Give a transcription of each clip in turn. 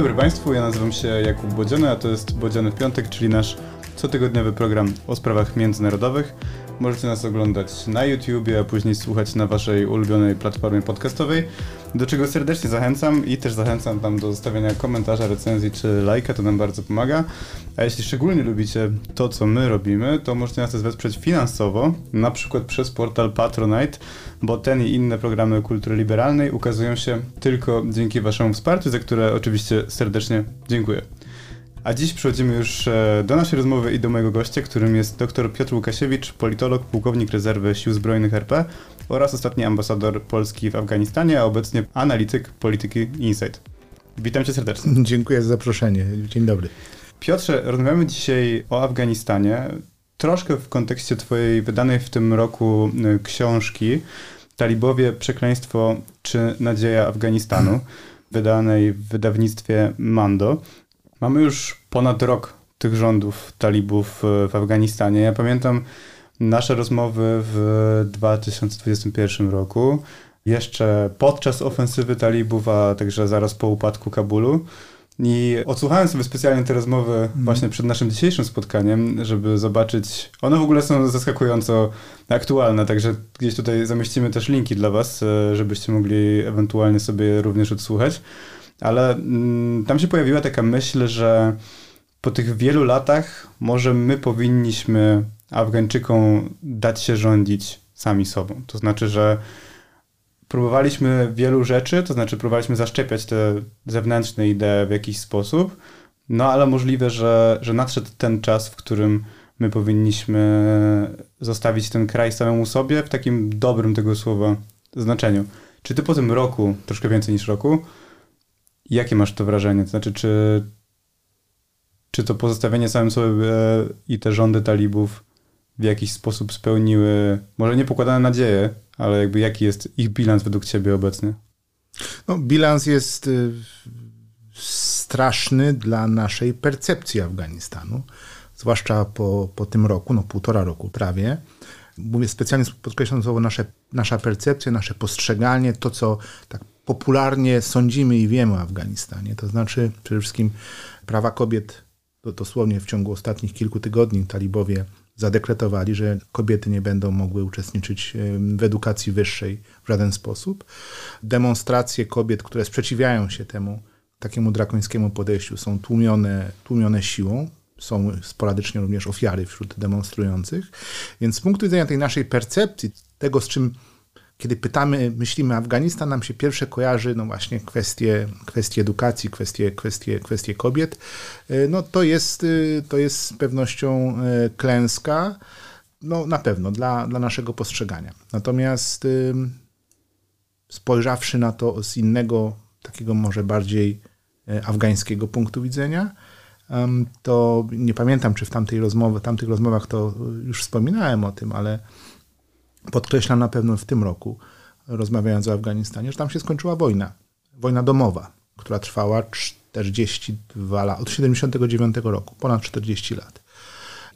dobry Państwu, ja nazywam się Jakub Bodziany, a to jest Bodziany w Piątek, czyli nasz cotygodniowy program o sprawach międzynarodowych. Możecie nas oglądać na YouTubie, a później słuchać na Waszej ulubionej platformie podcastowej, do czego serdecznie zachęcam i też zachęcam tam do zostawienia komentarza, recenzji czy lajka, to nam bardzo pomaga. A jeśli szczególnie lubicie to, co my robimy, to możecie nas też wesprzeć finansowo, na przykład przez portal Patronite, bo ten i inne programy kultury liberalnej ukazują się tylko dzięki Waszemu wsparciu, za które oczywiście serdecznie dziękuję. A dziś przechodzimy już e, do naszej rozmowy i do mojego gościa, którym jest dr Piotr Łukasiewicz, politolog, pułkownik rezerwy Sił Zbrojnych RP oraz ostatni ambasador Polski w Afganistanie, a obecnie analityk polityki Insight. Witam cię serdecznie. Dziękuję za zaproszenie. Dzień dobry. Piotrze, rozmawiamy dzisiaj o Afganistanie, troszkę w kontekście twojej wydanej w tym roku e, książki Talibowie, przekleństwo czy nadzieja Afganistanu, wydanej w wydawnictwie Mando. Mamy już ponad rok tych rządów talibów w Afganistanie. Ja pamiętam nasze rozmowy w 2021 roku, jeszcze podczas ofensywy talibów, a także zaraz po upadku Kabulu. I odsłuchałem sobie specjalnie te rozmowy mm. właśnie przed naszym dzisiejszym spotkaniem, żeby zobaczyć. One w ogóle są zaskakująco aktualne, także gdzieś tutaj zamieścimy też linki dla Was, e, żebyście mogli ewentualnie sobie również odsłuchać ale mm, tam się pojawiła taka myśl, że po tych wielu latach może my powinniśmy Afgańczykom dać się rządzić sami sobą. To znaczy, że próbowaliśmy wielu rzeczy, to znaczy próbowaliśmy zaszczepiać te zewnętrzne idee w jakiś sposób, no ale możliwe, że, że nadszedł ten czas, w którym my powinniśmy zostawić ten kraj samemu sobie w takim dobrym tego słowa znaczeniu. Czy ty po tym roku, troszkę więcej niż roku, Jakie masz to wrażenie? To znaczy, czy, czy to pozostawienie samym sobie i te rządy talibów w jakiś sposób spełniły, może nie pokładane nadzieje, ale jakby jaki jest ich bilans według ciebie obecnie? No, bilans jest y, straszny dla naszej percepcji Afganistanu, zwłaszcza po, po tym roku, no półtora roku prawie. Mówię specjalnie podkreślam słowo nasze, nasza percepcja, nasze postrzeganie, to co tak popularnie sądzimy i wiemy o Afganistanie. To znaczy przede wszystkim prawa kobiet, to dosłownie w ciągu ostatnich kilku tygodni talibowie zadekretowali, że kobiety nie będą mogły uczestniczyć w edukacji wyższej w żaden sposób. Demonstracje kobiet, które sprzeciwiają się temu takiemu drakońskiemu podejściu, są tłumione, tłumione siłą. Są sporadycznie również ofiary wśród demonstrujących. Więc z punktu widzenia tej naszej percepcji, tego z czym kiedy pytamy, myślimy Afganistan, nam się pierwsze kojarzy no właśnie kwestie, kwestie edukacji, kwestie, kwestie, kwestie kobiet. E, no to jest, e, to jest z pewnością e, klęska, no na pewno dla, dla naszego postrzegania. Natomiast spojrzawszy na to z innego, takiego może bardziej afgańskiego punktu widzenia, to nie pamiętam, czy w tamtej rozmowie, tamtych rozmowach to już wspominałem o tym, ale podkreślam na pewno w tym roku, rozmawiając o Afganistanie, że tam się skończyła wojna. Wojna domowa, która trwała 42 lat, od 79 roku, ponad 40 lat.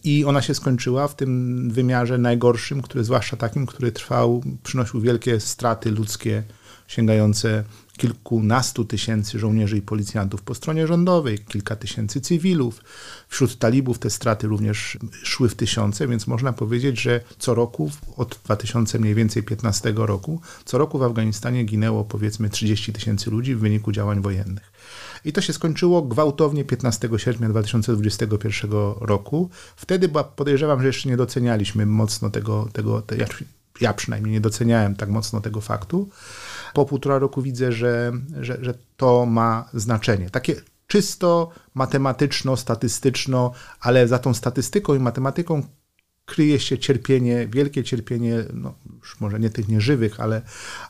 I ona się skończyła w tym wymiarze najgorszym, który zwłaszcza takim, który trwał, przynosił wielkie straty ludzkie sięgające kilkunastu tysięcy żołnierzy i policjantów po stronie rządowej, kilka tysięcy cywilów. Wśród talibów te straty również szły w tysiące, więc można powiedzieć, że co roku, od 2000 mniej więcej 15 roku, co roku w Afganistanie ginęło powiedzmy 30 tysięcy ludzi w wyniku działań wojennych. I to się skończyło gwałtownie 15 sierpnia 2021 roku. Wtedy podejrzewam, że jeszcze nie docenialiśmy mocno tego, tego ja, ja przynajmniej nie doceniałem tak mocno tego faktu po półtora roku widzę, że, że, że to ma znaczenie. Takie czysto matematyczno, statystyczno, ale za tą statystyką i matematyką kryje się cierpienie, wielkie cierpienie, no już może nie tych nieżywych, ale,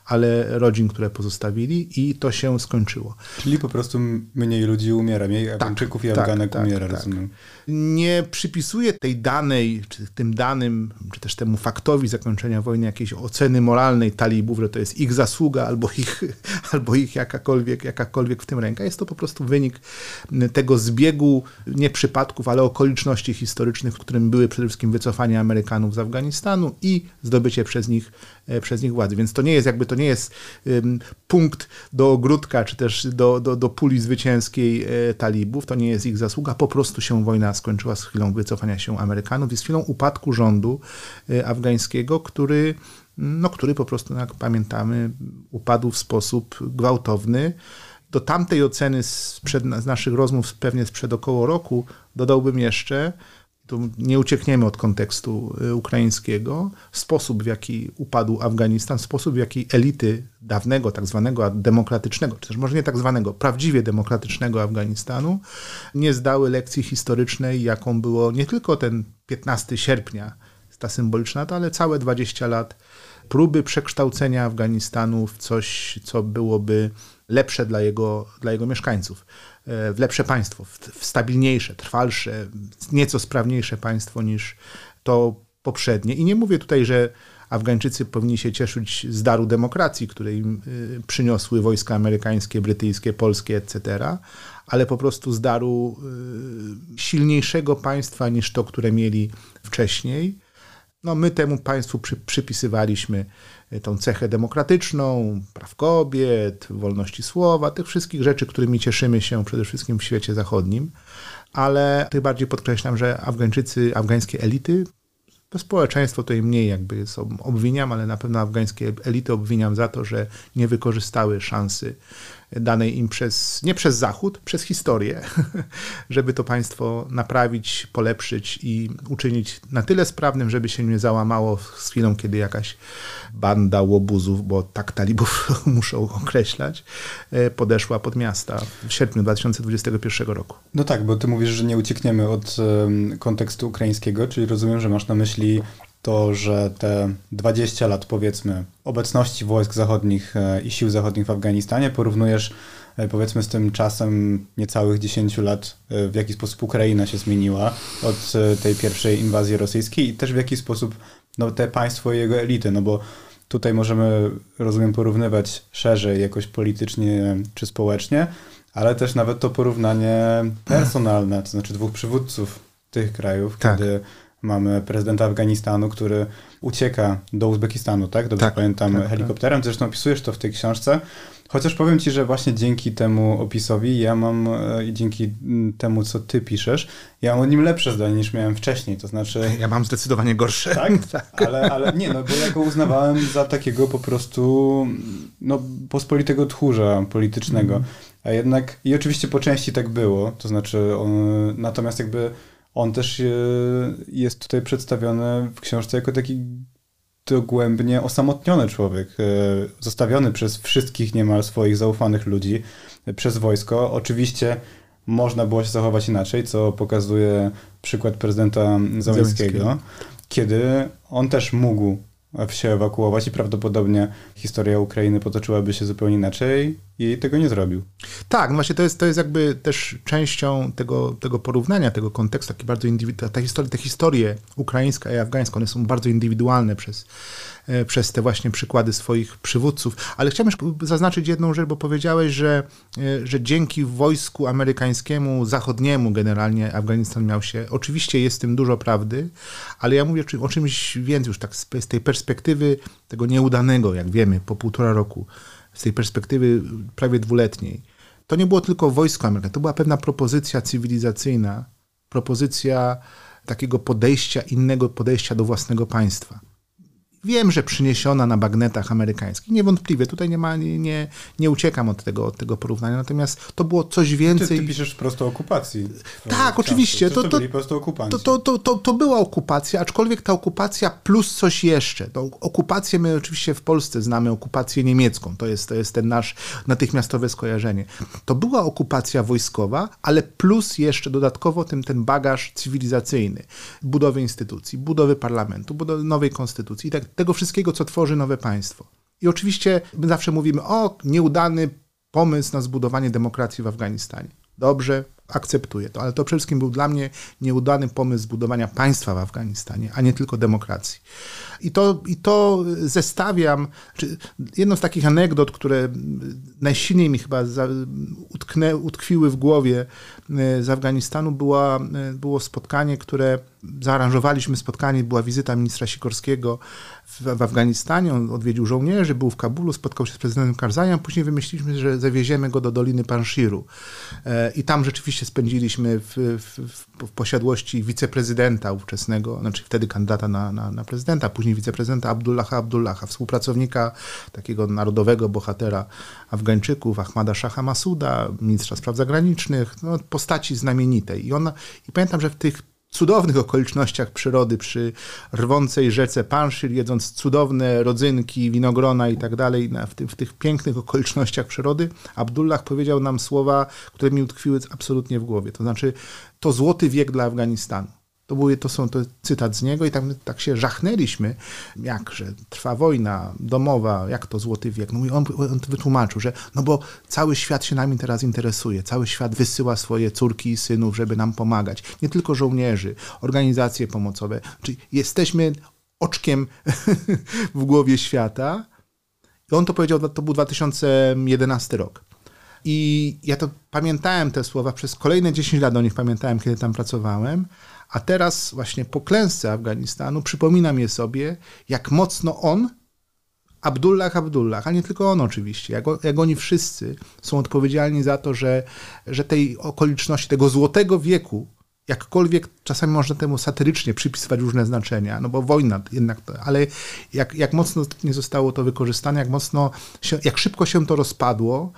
ale rodzin, które pozostawili i to się skończyło. Czyli po prostu mniej ludzi umiera, mniej tak, Afgańczyków i tak, Afganek tak, umiera, tak. rozumiem. Nie przypisuję tej danej, czy tym danym, czy też temu faktowi zakończenia wojny jakiejś oceny moralnej talibów, że to jest ich zasługa albo ich, albo ich jakakolwiek, jakakolwiek w tym ręka. Jest to po prostu wynik tego zbiegu nie przypadków, ale okoliczności historycznych, w którym były przede wszystkim wycofania Amerykanów z Afganistanu i zdobycie przez nich przez nich władzy. Więc to nie jest jakby, to nie jest punkt do ogródka, czy też do, do, do puli zwycięskiej e, talibów, to nie jest ich zasługa, po prostu się wojna skończyła z chwilą wycofania się Amerykanów i z chwilą upadku rządu e, afgańskiego, który no, który po prostu, jak pamiętamy, upadł w sposób gwałtowny. Do tamtej oceny z naszych rozmów, pewnie sprzed około roku, dodałbym jeszcze, tu nie uciekniemy od kontekstu y, ukraińskiego, sposób w jaki upadł Afganistan, sposób w jaki elity dawnego, tak zwanego demokratycznego, czy też może nie tak zwanego, prawdziwie demokratycznego Afganistanu nie zdały lekcji historycznej, jaką było nie tylko ten 15 sierpnia, ta symboliczna ale całe 20 lat próby przekształcenia Afganistanu w coś, co byłoby lepsze dla jego, dla jego mieszkańców, w lepsze państwo, w stabilniejsze, trwalsze, nieco sprawniejsze państwo niż to poprzednie. I nie mówię tutaj, że Afgańczycy powinni się cieszyć z daru demokracji, które im e, przyniosły wojska amerykańskie, brytyjskie, polskie, etc., ale po prostu z daru e, silniejszego państwa niż to, które mieli wcześniej. No, my temu państwu przy, przypisywaliśmy e, tą cechę demokratyczną, praw kobiet, wolności słowa, tych wszystkich rzeczy, którymi cieszymy się przede wszystkim w świecie zachodnim, ale tym bardziej podkreślam, że Afgańczycy, afgańskie elity, to społeczeństwo im mniej jakby jest obwiniam, ale na pewno afgańskie elity obwiniam za to, że nie wykorzystały szansy danej im przez, nie przez Zachód, przez historię, żeby to państwo naprawić, polepszyć i uczynić na tyle sprawnym, żeby się nie załamało z chwilą, kiedy jakaś banda łobuzów, bo tak talibów muszą określać, e, podeszła pod miasta w sierpniu 2021 roku. No tak, bo ty mówisz, że nie uciekniemy od kontekstu ukraińskiego, czyli rozumiem, że masz na myśli to, że te 20 lat powiedzmy obecności wojsk zachodnich e, i sił zachodnich w Afganistanie porównujesz e, powiedzmy z tym czasem niecałych 10 lat, e, w jaki sposób Ukraina się zmieniła od tej pierwszej inwazji rosyjskiej i też w jaki sposób no, te państwo i jego elity, no bo tutaj możemy, rozumiem, porównywać szerzej jakoś politycznie czy społecznie, ale też nawet to porównanie personalne, to znaczy dwóch przywódców tych krajów, tak. kiedy Mamy prezydenta Afganistanu, który ucieka do Uzbekistanu, tak? Dobrze tak, pamiętam, tak, tak. helikopterem. Zresztą opisujesz to w tej książce. Chociaż powiem ci, że właśnie dzięki temu opisowi ja mam e, i dzięki temu, co ty piszesz, ja mam o nim lepsze zdanie niż miałem wcześniej. To znaczy. Ja mam zdecydowanie gorsze. Tak? tak. Ale, ale nie, no bo ja go uznawałem za takiego po prostu no, pospolitego tchórza politycznego. Mm. A jednak, i oczywiście po części tak było, to znaczy, on, natomiast jakby on też e, jest tutaj przedstawiony w książce jako taki dogłębnie osamotniony człowiek, e, zostawiony przez wszystkich niemal swoich zaufanych ludzi, e, przez wojsko. Oczywiście można było się zachować inaczej, co pokazuje przykład prezydenta Załęckiego, kiedy on też mógł się ewakuować i prawdopodobnie historia Ukrainy potoczyłaby się zupełnie inaczej i tego nie zrobił. Tak, no właśnie to jest, to jest jakby też częścią tego, tego porównania, tego kontekstu, taki bardzo indywidualny, ta historia, te historie ukraińska i afgańska, one są bardzo indywidualne przez, e, przez te właśnie przykłady swoich przywódców. Ale chciałem już zaznaczyć jedną rzecz, bo powiedziałeś, że, e, że dzięki wojsku amerykańskiemu, zachodniemu generalnie Afganistan miał się. Oczywiście jest w tym dużo prawdy, ale ja mówię o czymś więcej już tak z tej perspektywy tego nieudanego, jak wiemy, po półtora roku z tej perspektywy prawie dwuletniej, to nie było tylko wojsko amerykańskie, to była pewna propozycja cywilizacyjna, propozycja takiego podejścia, innego podejścia do własnego państwa. Wiem, że przyniesiona na bagnetach amerykańskich. Niewątpliwie, tutaj nie, ma, nie, nie, nie uciekam od tego, od tego porównania, natomiast to było coś więcej. Ty, ty piszesz prosto o okupacji. Tak, oczywiście. To, to, to, byli prosto okupanci. To, to, to, to, była okupacja, aczkolwiek ta okupacja plus coś jeszcze. To okupację my oczywiście w Polsce znamy, okupację niemiecką. To jest, to jest ten nasz natychmiastowe skojarzenie. To była okupacja wojskowa, ale plus jeszcze dodatkowo tym, ten bagaż cywilizacyjny. Budowy instytucji, budowy parlamentu, budowy nowej konstytucji i tak tego wszystkiego, co tworzy nowe państwo. I oczywiście my zawsze mówimy, o, nieudany pomysł na zbudowanie demokracji w Afganistanie. Dobrze, akceptuję to, ale to przede wszystkim był dla mnie nieudany pomysł zbudowania państwa w Afganistanie, a nie tylko demokracji. I to, i to zestawiam, czy jedną z takich anegdot, które najsilniej mi chyba za, utknę, utkwiły w głowie e, z Afganistanu, była, e, było spotkanie, które zaaranżowaliśmy spotkanie, była wizyta ministra Sikorskiego w, w Afganistanie, on odwiedził żołnierzy, był w Kabulu, spotkał się z prezydentem Karzajem, później wymyśliliśmy, że zawieziemy go do Doliny Panshiru. E, I tam rzeczywiście spędziliśmy w, w, w posiadłości wiceprezydenta ówczesnego, znaczy wtedy kandydata na, na, na prezydenta, później wiceprezydenta Abdullaha Abdullaha, współpracownika takiego narodowego bohatera Afgańczyków, Ahmada Shaha Masuda, ministra spraw zagranicznych, no, postaci znamienitej. I, ona, I pamiętam, że w tych cudownych okolicznościach przyrody, przy rwącej rzece Panshir, jedząc cudowne rodzynki, winogrona i tak dalej, w tych pięknych okolicznościach przyrody, Abdullah powiedział nam słowa, które mi utkwiły absolutnie w głowie. To znaczy, to złoty wiek dla Afganistanu. To, były, to są to cytat z niego i tak, tak się żachnęliśmy, jak, że trwa wojna domowa, jak to złoty wiek. No i on, on wytłumaczył, że no bo cały świat się nami teraz interesuje, cały świat wysyła swoje córki i synów, żeby nam pomagać. Nie tylko żołnierzy, organizacje pomocowe. Czyli jesteśmy oczkiem w głowie świata. I on to powiedział, to był 2011 rok. I ja to pamiętałem te słowa przez kolejne 10 lat, o nich pamiętałem, kiedy tam pracowałem. A teraz właśnie po klęsce Afganistanu przypominam je sobie, jak mocno on, Abdullah Abdullah, a nie tylko on oczywiście, jak, jak oni wszyscy są odpowiedzialni za to, że, że tej okoliczności, tego złotego wieku jakkolwiek czasami można temu satyrycznie przypisywać różne znaczenia, no bo wojna jednak, to, ale jak, jak mocno nie zostało to wykorzystane, jak mocno, się, jak szybko się to rozpadło.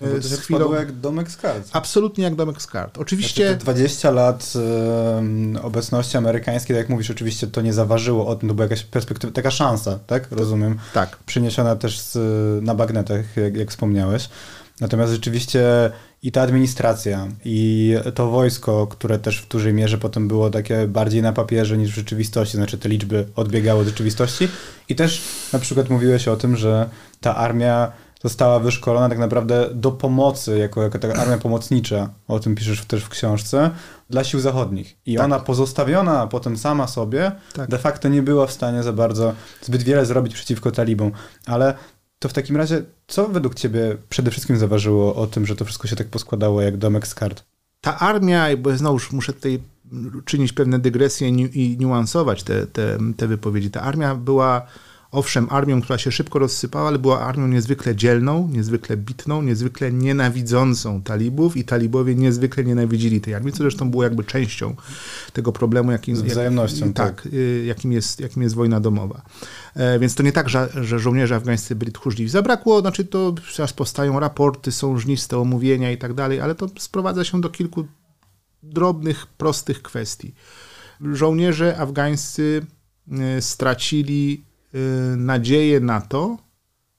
No to się chwilą... jak domek z kart. Absolutnie jak domek z kart. Oczywiście... Znaczy 20 lat um, obecności amerykańskiej, tak jak mówisz, oczywiście to nie zaważyło o tym, to była jakaś perspektywa, taka szansa, tak? Rozumiem. Tak. Przyniesiona też z, na bagnetach, jak, jak wspomniałeś. Natomiast rzeczywiście i ta administracja, i to wojsko, które też w dużej mierze potem było takie bardziej na papierze niż w rzeczywistości, znaczy te liczby odbiegały od rzeczywistości. I też na przykład mówiłeś o tym, że ta armia została wyszkolona tak naprawdę do pomocy, jako, jako taka armia pomocnicza, o tym piszesz też w książce, dla sił zachodnich. I tak. ona pozostawiona potem sama sobie, tak. de facto nie była w stanie za bardzo zbyt wiele zrobić przeciwko talibom. Ale to w takim razie, co według ciebie przede wszystkim zaważyło o tym, że to wszystko się tak poskładało jak domek z kart? Ta armia, bo znowu muszę tutaj czynić pewne dygresje i niuansować te, te, te wypowiedzi. Ta armia była owszem armią, która się szybko rozsypała, ale była armią niezwykle dzielną, niezwykle bitną, niezwykle nienawidzącą talibów i talibowie niezwykle nienawidzili tej armii, co zresztą było jakby częścią tego problemu, jakim, wzajemnością, jak, tak, tak. Jakim, jest, jakim jest wojna domowa. E, więc to nie tak, że, że żołnierze afgańscy byli tchórzliwi. Zabrakło, znaczy to teraz powstają raporty, są żniste omówienia i tak dalej, ale to sprowadza się do kilku drobnych, prostych kwestii. Żołnierze afgańscy e, stracili Y, nadzieję na to,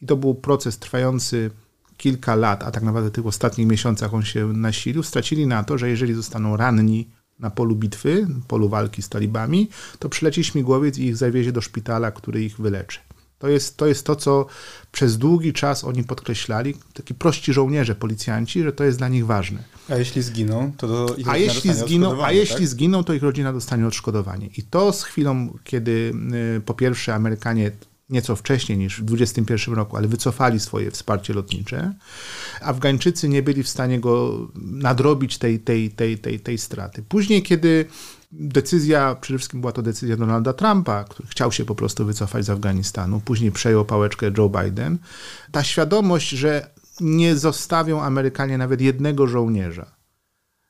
i to był proces trwający kilka lat, a tak naprawdę w tych ostatnich miesiącach on się nasilił, stracili na to, że jeżeli zostaną ranni na polu bitwy, polu walki z talibami, to przyleci śmigłowiec i ich zawiezie do szpitala, który ich wyleczy. To jest, to jest to, co przez długi czas oni podkreślali, taki prości żołnierze, policjanci, że to jest dla nich ważne. A jeśli zginą, to ich a jeśli zginą, A jeśli tak? zginą, to ich rodzina dostanie odszkodowanie. I to z chwilą, kiedy y, po pierwsze Amerykanie nieco wcześniej niż w 2021 roku, ale wycofali swoje wsparcie lotnicze. Afgańczycy nie byli w stanie go nadrobić tej, tej, tej, tej, tej straty. Później, kiedy decyzja, przede wszystkim była to decyzja Donalda Trumpa, który chciał się po prostu wycofać z Afganistanu, później przejął pałeczkę Joe Biden, ta świadomość, że nie zostawią Amerykanie nawet jednego żołnierza,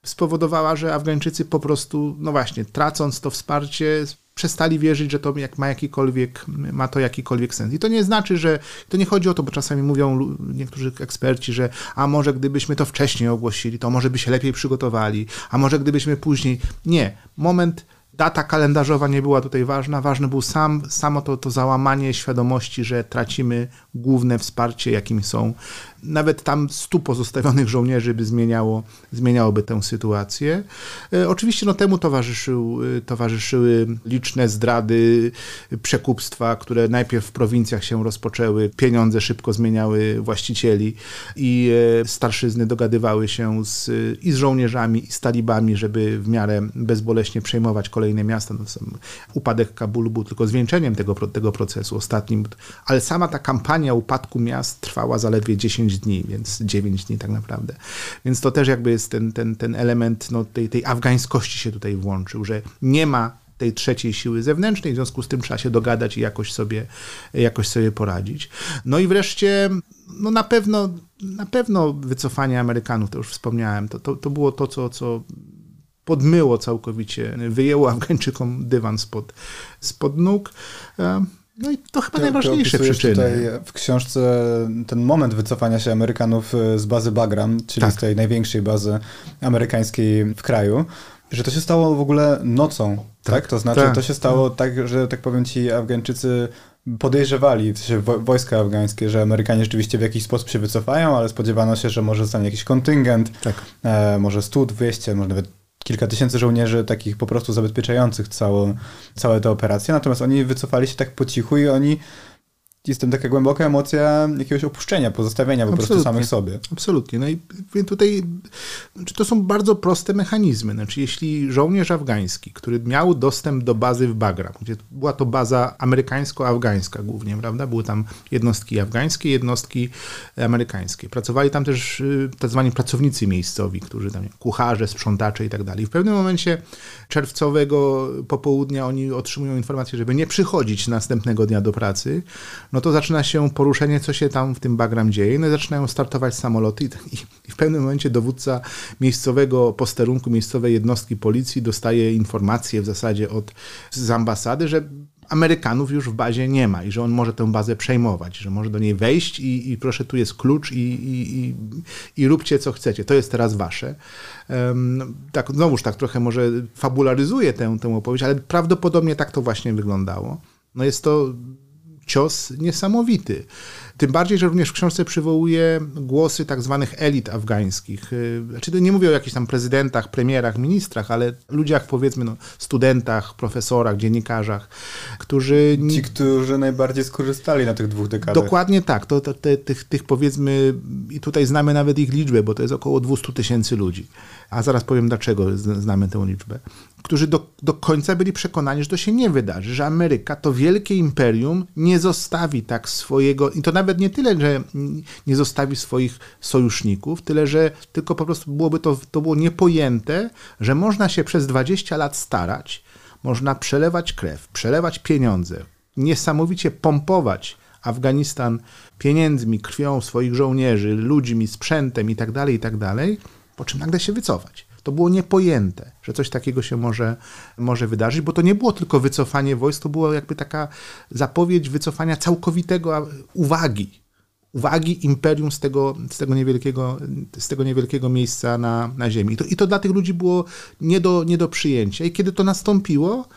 spowodowała, że Afgańczycy po prostu, no właśnie, tracąc to wsparcie, przestali wierzyć, że to jak ma jakikolwiek, ma to jakikolwiek sens. I to nie znaczy, że to nie chodzi o to, bo czasami mówią niektórzy eksperci, że a może gdybyśmy to wcześniej ogłosili, to może by się lepiej przygotowali, a może gdybyśmy później. Nie. Moment data kalendarzowa nie była tutaj ważna. Ważne był sam, samo to, to załamanie świadomości, że tracimy główne wsparcie, jakim są nawet tam stu pozostawionych żołnierzy by zmieniało, zmieniałoby tę sytuację. E, oczywiście no, temu towarzyszył, e, towarzyszyły liczne zdrady, przekupstwa, które najpierw w prowincjach się rozpoczęły, pieniądze szybko zmieniały właścicieli i e, starszyzny dogadywały się z, i z żołnierzami, i z talibami, żeby w miarę bezboleśnie przejmować kolejne miasta. No, upadek Kabulu był tylko zwieńczeniem tego, tego procesu ostatnim, ale sama ta kampania upadku miast trwała zaledwie 10 dni, więc 9 dni tak naprawdę. Więc to też jakby jest ten, ten, ten element no, tej, tej afgańskości się tutaj włączył, że nie ma tej trzeciej siły zewnętrznej, w związku z tym trzeba się dogadać i jakoś sobie, jakoś sobie poradzić. No i wreszcie, no na pewno, na pewno wycofanie Amerykanów, to już wspomniałem, to, to, to było to, co, co podmyło całkowicie, wyjęło Afgańczykom dywan spod, spod nóg. No i to chyba ty, najważniejsze ty przyczyny. tutaj w książce ten moment wycofania się Amerykanów e, z bazy Bagram, czyli tak. z tej największej bazy amerykańskiej w kraju, że to się stało w ogóle nocą, tak? tak? To znaczy tak. to się stało tak, że tak powiem ci Afgańczycy podejrzewali, w sensie wojska afgańskie, że Amerykanie rzeczywiście w jakiś sposób się wycofają, ale spodziewano się, że może zostanie jakiś kontyngent, tak. e, może 100, 200, może nawet kilka tysięcy żołnierzy takich po prostu zabezpieczających całą, całe te operacje, natomiast oni wycofali się tak po cichu i oni jest tam taka głęboka emocja jakiegoś opuszczenia, pozostawienia po prostu samych sobie. Absolutnie. No i tutaj znaczy to są bardzo proste mechanizmy. Znaczy, jeśli żołnierz afgański, który miał dostęp do bazy w Bagram, gdzie była to baza amerykańsko-afgańska głównie, prawda? Były tam jednostki afgańskie, jednostki amerykańskie. Pracowali tam też y, tak zwani pracownicy miejscowi, którzy tam kucharze, sprzątacze i tak dalej. W pewnym momencie czerwcowego popołudnia oni otrzymują informację, żeby nie przychodzić następnego dnia do pracy no to zaczyna się poruszenie, co się tam w tym Bagram dzieje. No i zaczynają startować samoloty i, i w pewnym momencie dowódca miejscowego posterunku, miejscowej jednostki policji dostaje informację w zasadzie od z ambasady, że Amerykanów już w bazie nie ma i że on może tę bazę przejmować, że może do niej wejść i, i proszę, tu jest klucz i, i, i, i, róbcie co chcecie. To jest teraz wasze. Um, tak, znowuż tak trochę może fabularyzuję tę, tę opowieść, ale prawdopodobnie tak to właśnie wyglądało. No jest to cios niesamowity. Tym bardziej, że również w książce przywołuje głosy tak zwanych elit afgańskich. Y, znaczy, nie mówię o jakichś tam prezydentach, premierach, ministrach, ale ludziach, powiedzmy, no, studentach, profesorach, dziennikarzach, którzy... Ci, którzy najbardziej skorzystali na tych dwóch dekadach. Dokładnie tak. To, to te, tych, tych, powiedzmy, i tutaj znamy nawet ich liczbę, bo to jest około 200 tysięcy ludzi. A zaraz powiem, dlaczego znamy tę liczbę którzy do, do końca byli przekonani, że to się nie wydarzy, że Ameryka, to wielkie imperium, nie zostawi tak swojego, i to nawet nie tyle, że nie zostawi swoich sojuszników, tyle, że tylko po prostu byłoby to, to było niepojęte, że można się przez 20 lat starać, można przelewać krew, przelewać pieniądze, niesamowicie pompować Afganistan pieniędzmi, krwią swoich żołnierzy, ludźmi, sprzętem itd., tak itd., tak po czym nagle się wycofać. To było niepojęte, że coś takiego się może, może wydarzyć, bo to nie było tylko wycofanie wojsk, to była jakby taka zapowiedź wycofania całkowitego uwagi, uwagi imperium z tego, z tego, niewielkiego, z tego niewielkiego miejsca na, na ziemi. I to, I to dla tych ludzi było nie do, nie do przyjęcia. I kiedy to nastąpiło,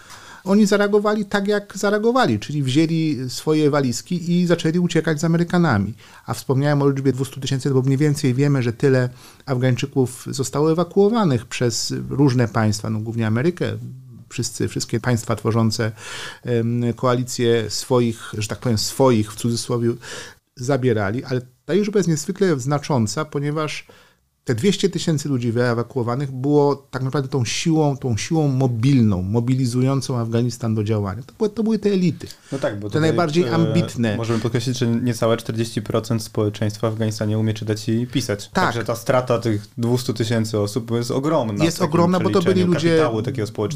oni zareagowali tak, jak zareagowali, czyli wzięli swoje walizki i zaczęli uciekać z Amerykanami. A wspomniałem o liczbie 200 tysięcy, bo mniej więcej wiemy, że tyle Afgańczyków zostało ewakuowanych przez różne państwa, no głównie Amerykę, wszyscy, wszystkie państwa tworzące koalicję swoich, że tak powiem, swoich w cudzysłowie zabierali, ale ta liczba jest niezwykle znacząca, ponieważ te 200 tysięcy ludzi wyewakuowanych było tak naprawdę tą siłą, tą siłą mobilną, mobilizującą Afganistan do działania. To były, to były te elity. No tak, bo te najbardziej e, ambitne. Możemy podkreślić, że niecałe 40% społeczeństwa w Afganistanie umie czytać i pisać. Tak. Także ta strata tych 200 tysięcy osób jest ogromna. Jest ogromna, bo to byli ludzie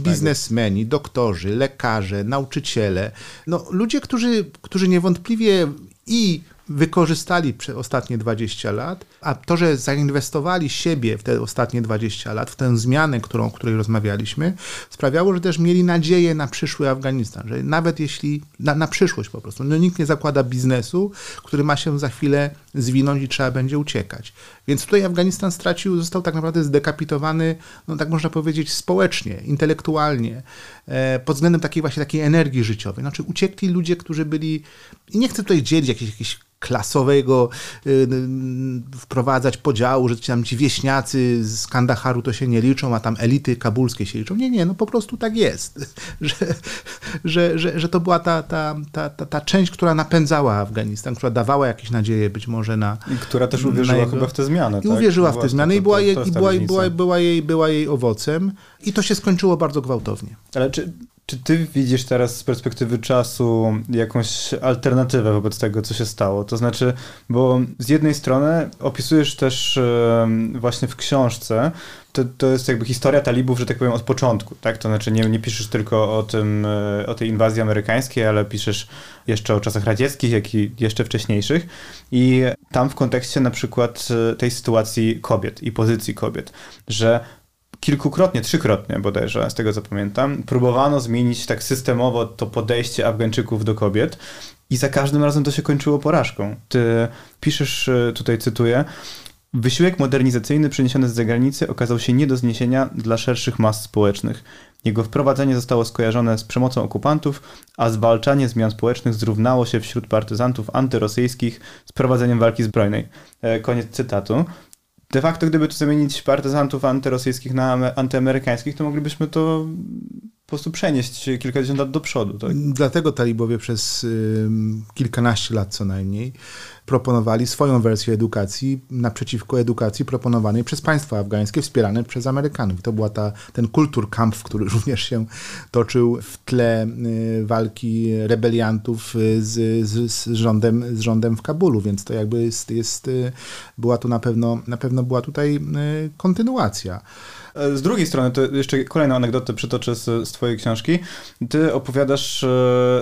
biznesmeni, doktorzy, lekarze, nauczyciele. No, ludzie, którzy, którzy niewątpliwie i wykorzystali przez ostatnie 20 lat, a to, że zainwestowali siebie w te ostatnie 20 lat, w tę zmianę, którą, o której rozmawialiśmy, sprawiało, że też mieli nadzieję na przyszły Afganistan, że nawet jeśli, na, na przyszłość po prostu, no nikt nie zakłada biznesu, który ma się za chwilę zwinąć i trzeba będzie uciekać. Więc tutaj Afganistan stracił, został tak naprawdę zdekapitowany, no tak można powiedzieć, społecznie, intelektualnie, e, pod względem takiej właśnie takiej energii życiowej. Znaczy uciekli ludzie, którzy byli, i nie chcę tutaj dzielić jakichś, jakichś klasowego y, y, wprowadzać podziału, że ci tam ci wieśniacy z Kandaharu to się nie liczą, a tam elity kabulskie się liczą. Nie, nie, no po prostu tak jest, że, że, że, że to była ta, ta, ta, ta, ta część, która napędzała Afganistan, która dawała jakieś nadzieje być może na... I która też uwierzyła jego, chyba w te zmiany. I tak? uwierzyła w te zmiany i była, jej, i była, była, była, jej, była jej owocem i to się skończyło bardzo gwałtownie. Ale czy Czy ty widzisz teraz z perspektywy czasu jakąś alternatywę wobec tego, co się stało? To znaczy, bo z jednej strony opisujesz też właśnie w książce, to, to jest jakby historia talibów, że tak powiem, od początku, tak? To znaczy nie, nie piszesz tylko o tym, e, o tej inwazji amerykańskiej, ale piszesz jeszcze o czasach radzieckich, jak i jeszcze wcześniejszych i tam w kontekście na przykład e, tej sytuacji kobiet i pozycji kobiet, że kilkukrotnie, trzykrotnie bodajże, z tego co pamiętam, próbowano zmienić tak systemowo to podejście Afgańczyków do kobiet i za każdym razem to się kończyło porażką. Ty piszesz, e, tutaj cytuję, Wysiłek modernizacyjny przyniesiony z zagranicy okazał się nie do zniesienia dla szerszych mas społecznych. Jego wprowadzenie zostało skojarzone z przemocą okupantów, a zwalczanie zmian społecznych zrównało się wśród partyzantów antyrosyjskich z prowadzeniem walki zbrojnej. E, koniec cytatu. De facto, gdyby tu zamienić partyzantów antyrosyjskich na antyamerykańskich, to moglibyśmy to prostu przenieść kilkadziesiąt lat do przodu. Tak? Dlatego talibowie przez kilkanaście lat co najmniej proponowali swoją wersję edukacji naprzeciwko edukacji proponowanej przez państwa afgańskie, wspierane przez Amerykanów. To była ta, ten kulturkampf, który również się toczył w tle y, walki rebeliantów y, z, z, z, rządem, z rządem w Kabulu, więc to jakby jest, jest y, była tu na pewno, na pewno była tutaj kontynuacja. Z drugiej strony, to jeszcze kolejną anegdotę przytoczę z, z twojej książki. Ty opowiadasz e,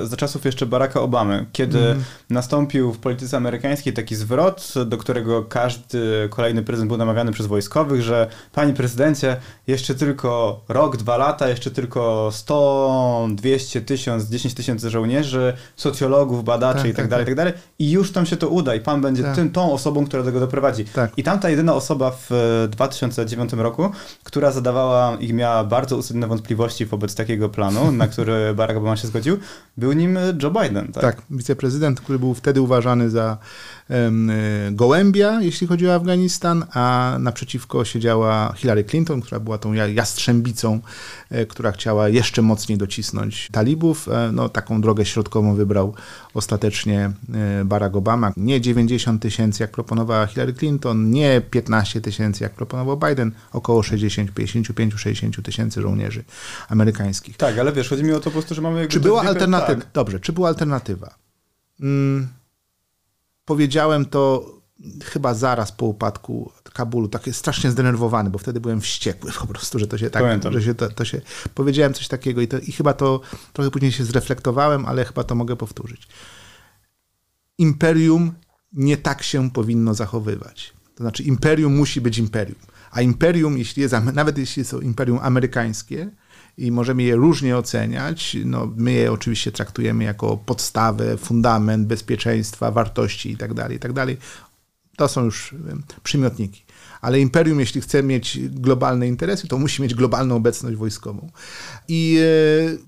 za czasów jeszcze Baracka Obamy, kiedy mm. nastąpił w polityce amerykańskiej taki zwrot, do którego każdy kolejny prezydent był namawiany przez wojskowych, że panie prezydencie, jeszcze tylko rok, dwa lata, jeszcze tylko 100, 200, 1000, 10 tysięcy żołnierzy, socjologów, badaczy tak, i tak, tak dalej, tak. tak dalej. I już tam się to uda i pan będzie tak. tym, tą osobą, która do tego doprowadzi. Tak. I tamta jedyna osoba w 2009 roku, która która zadawała i miała bardzo usilne wątpliwości wobec takiego planu, na który Barack Obama się zgodził, był nim Joe Biden. Tak, tak wiceprezydent, który był wtedy uważany za Y, gołębia, jeśli chodzi o Afganistan, a naprzeciwko siedziała Hillary Clinton, która była tą jastrzębicą, y, która chciała jeszcze mocniej docisnąć talibów. E, no, taką drogę środkową wybrał ostatecznie Barack Obama. Nie 90 tysięcy, jak proponowała Hillary Clinton, nie 15 tysięcy, jak proponował Biden, około 60, 55-60 tysięcy żołnierzy amerykańskich. Tak, ale wiesz, chodzi mi o to po prostu, że mamy... Czy była alternatywa? Tak. Dobrze, czy była alternatywa? Mm powiedziałem to chyba zaraz po upadku Kabulu, taki strasznie zdenerwowany, bo wtedy byłem wściekły po prostu, że to się tak, Pamiętam. że się to, to, się, powiedziałem coś takiego i, to, i chyba to, trochę później się zreflektowałem, ale chyba to mogę powtórzyć. Imperium nie tak się powinno zachowywać. To znaczy imperium musi być imperium, a imperium, jeśli jest, nawet jeśli to imperium amerykańskie, i możemy je różnie oceniać. No, my je oczywiście traktujemy jako podstawę, fundament bezpieczeństwa, wartości itd. Tak itd. Tak to są już przymiotniki. Ale imperium, jeśli chce mieć globalne interesy, to musi mieć globalną obecność wojskową. I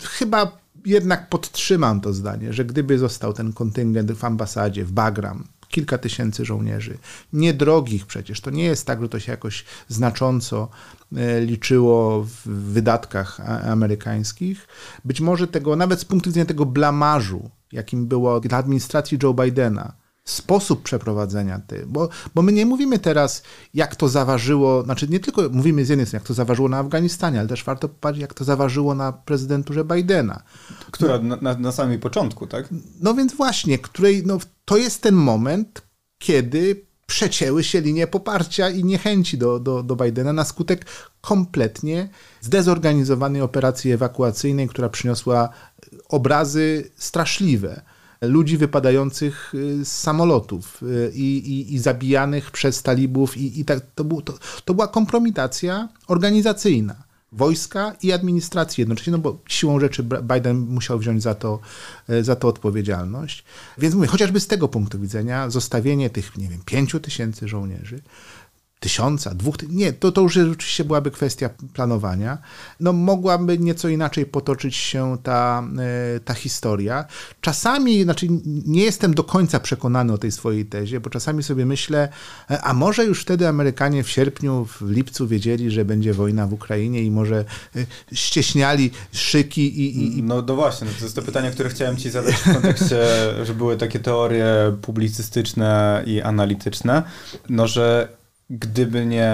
e, chyba jednak podtrzymam to zdanie, że gdyby został ten kontyngent w ambasadzie w Bagram, kilka tysięcy żołnierzy. Niedrogich przecież. To nie jest tak, że to się jakoś znacząco e, liczyło w wydatkach amerykańskich. Być może tego, nawet z punktu widzenia tego blamażu, jakim było dla administracji Joe Bidena, sposób przeprowadzenia tej, bo, bo my nie mówimy teraz, jak to zaważyło, znaczy nie tylko mówimy z jednej strony, jak to zaważyło na Afganistanie, ale też warto popatrzeć, jak to zaważyło na prezydenturze Bidena. Która no, na, na samym początku, tak? No więc właśnie, której, no, to jest ten moment, kiedy przecięły się linie poparcia i niechęci do, do, do Bidena na skutek kompletnie zdezorganizowanej operacji ewakuacyjnej, która przyniosła obrazy straszliwe ludzi wypadających y, z samolotów y, i, i, i zabijanych przez talibów i, i tak, to, był, to, to była kompromitacja organizacyjna wojska i administracji jednocześnie, no bo siłą rzeczy Biden musiał wziąć za to, y, za to odpowiedzialność. Więc mówię, chociażby z tego punktu widzenia zostawienie tych, nie wiem, pięciu tysięcy żołnierzy tysiąca, dwóch, nie, to, to już oczywiście byłaby kwestia planowania. No mogłaby nieco inaczej potoczyć się ta, e, ta historia. Czasami, znaczy nie jestem do końca przekonany o tej swojej tezie, bo czasami sobie myślę, e, a może już wtedy Amerykanie w sierpniu, w lipcu wiedzieli, że będzie wojna w Ukrainie i może e, ścieśniali szyki i... i. No, no właśnie, no to jest to pytanie, które chciałem ci zadać w kontekście, że były takie teorie publicystyczne i analityczne, no że gdyby nie...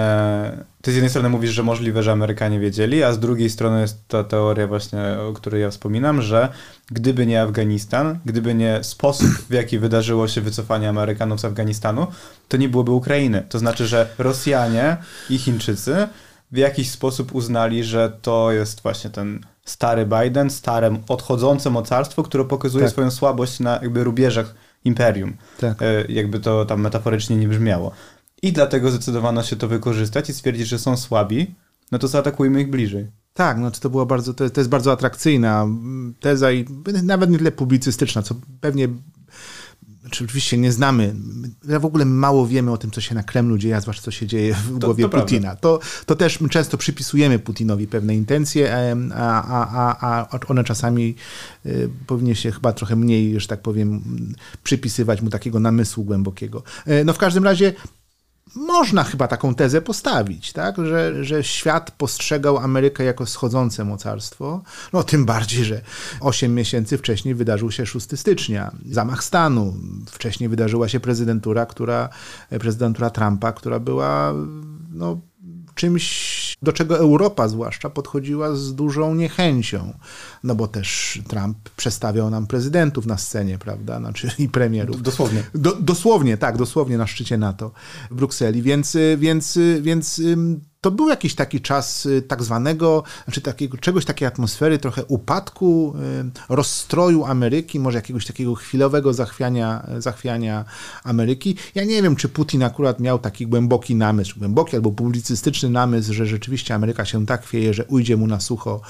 Ty z jednej strony mówisz, że możliwe, że Amerykanie wiedzieli, a z drugiej strony jest ta teoria właśnie, o której ja wspominam, że gdyby nie Afganistan, gdyby nie sposób, w jaki wydarzyło się wycofanie Amerykanów z Afganistanu, to nie byłoby Ukrainy. To znaczy, że Rosjanie i Chińczycy w jakiś sposób uznali, że to jest właśnie ten stary Biden, stare odchodzące mocarstwo, które pokazuje tak. swoją słabość na jakby rubieżach imperium. Tak. E, jakby to tam metaforycznie nie brzmiało. I dlatego zdecydowano się to wykorzystać i stwierdzić, że są słabi, no to zaatakujmy ich bliżej. Tak, no to, było bardzo, to, to jest bardzo atrakcyjna teza i nawet nie tyle publicystyczna, co pewnie czy oczywiście nie znamy, w ogóle mało wiemy o tym, co się na Kremlu dzieje, zwłaszcza co się dzieje w głowie to Putina. To, to też często przypisujemy Putinowi pewne intencje, a, a, a, a one czasami y, powinien się chyba trochę mniej, że tak powiem, przypisywać mu takiego namysłu głębokiego. E, no w każdym razie można chyba taką tezę postawić, tak? że, że świat postrzegał Amerykę jako schodzące mocarstwo. No tym bardziej, że 8 miesięcy wcześniej wydarzył się 6 stycznia, zamach stanu. Wcześniej wydarzyła się prezydentura, która, prezydentura Trumpa, która była no, czymś, do czego Europa zwłaszcza podchodziła z dużą niechęcią. No bo też Trump przestawiał nam prezydentów na scenie, prawda? Znaczy i premierów. Dosłownie. Do, dosłownie, tak, dosłownie na szczycie NATO w Brukseli. Więc, więc, więc to był jakiś taki czas y, tak zwanego, znaczy takiego, czegoś takiej atmosfery, trochę upadku, y, rozstroju Ameryki, może jakiegoś takiego chwilowego zachwiania, zachwiania Ameryki. Ja nie wiem, czy Putin akurat miał taki głęboki namysł, głęboki albo publicystyczny namysł, że rzeczywiście Ameryka się tak chwieje, że ujdzie mu na sucho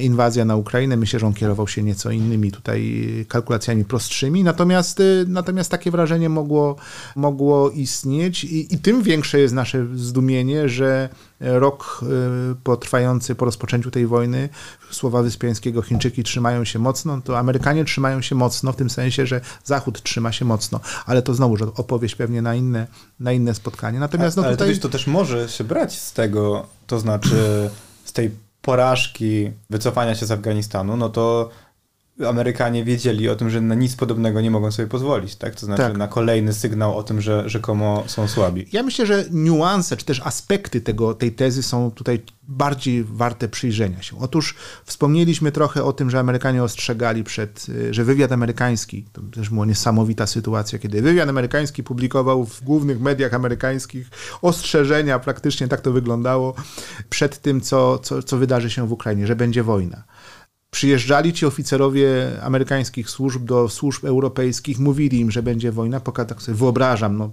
inwazja na Ukrainę. Myślę, że on kierował się nieco innymi tutaj kalkulacjami prostszymi, natomiast, y, natomiast takie wrażenie mogło, mogło istnieć i, i tym większe jest nasze zdumienie, że rok y, po trwający, po rozpoczęciu tej wojny, słowa Wyspiańskiego, Chińczyki trzymają się mocno, to Amerykanie trzymają się mocno, w tym sensie, że Zachód trzyma się mocno, ale to znowu opowieść pewnie na inne, na inne spotkanie. Natomiast no, ale tutaj... to, to też może się brać z tego, to znaczy z tej porażki, wycofania się z Afganistanu, no to Amerykanie wiedzieli o tym, że na nic podobnego nie mogą sobie pozwolić, tak? To znaczy tak. na kolejny sygnał o tym, że rzekomo są słabi. Ja myślę, że niuanse, czy też aspekty tego, tej tezy są tutaj bardziej warte przyjrzenia się. Otóż wspomnieliśmy trochę o tym, że Amerykanie ostrzegali przed, y, że wywiad amerykański, to też była niesamowita sytuacja, kiedy wywiad amerykański publikował w głównych mediach amerykańskich ostrzeżenia, praktycznie tak to wyglądało, przed tym, co, co, co wydarzy się w Ukrainie, że będzie wojna przyjeżdżali ci oficerowie amerykańskich służb do służb europejskich, mówili im, że będzie wojna, tak sobie wyobrażam, no,